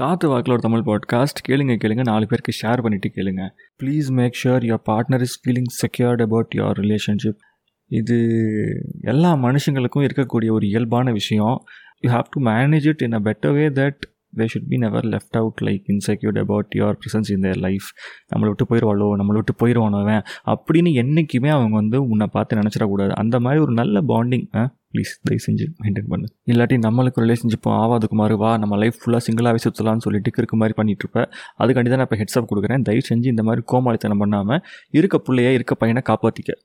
காத்து வாக்கில் ஒரு தமிழ் பாட்காஸ்ட் கேளுங்க கேளுங்க. நாலு பேருக்கு ஷேர் பண்ணிட்டு கேளுங்க. Please make sure your partner is feeling secured about your relationship இது எல்லா மனுஷங்களுக்கும் இருக்கக்கூடிய ஒரு இயல்பான விஷயம். You have to manage it in a better way that they should be never left out like insecured about your presence in their life நம்மளை விட்டு போயிடுவாளோ நம்மளை விட்டு போயிடுவானவன் அப்படின்னு என்றைக்குமே அவங்க வந்து உன்னை பார்த்து நினச்சிடக்கூடாது. அந்த மாதிரி ஒரு நல்ல பாண்டிங் ப்ளீஸ் தயவு செஞ்சு மெயின்டைன் பண்ணு. இல்லாட்டி நம்மளுக்கு ரிலேஷன்ஷிப்பும் ஆவாது குமார் வா நம்ம லைஃப் ஃபுல்லாக சிங்கிளாகவே சுற்றலாம்னு சொல்லிட்டு இருக்க மாதிரி பண்ணிட்டு இருப்பேன் அதுக்காண்டி தான் நான் இப்போ ஹெட்ஸ்அப் கொடுக்குறேன். தயவு செஞ்சு இந்த மாதிரி கோமாளித்தனம் பண்ணாமல் இருக்க பிள்ளைய இருக்க பையனை காப்பாற்றிக்க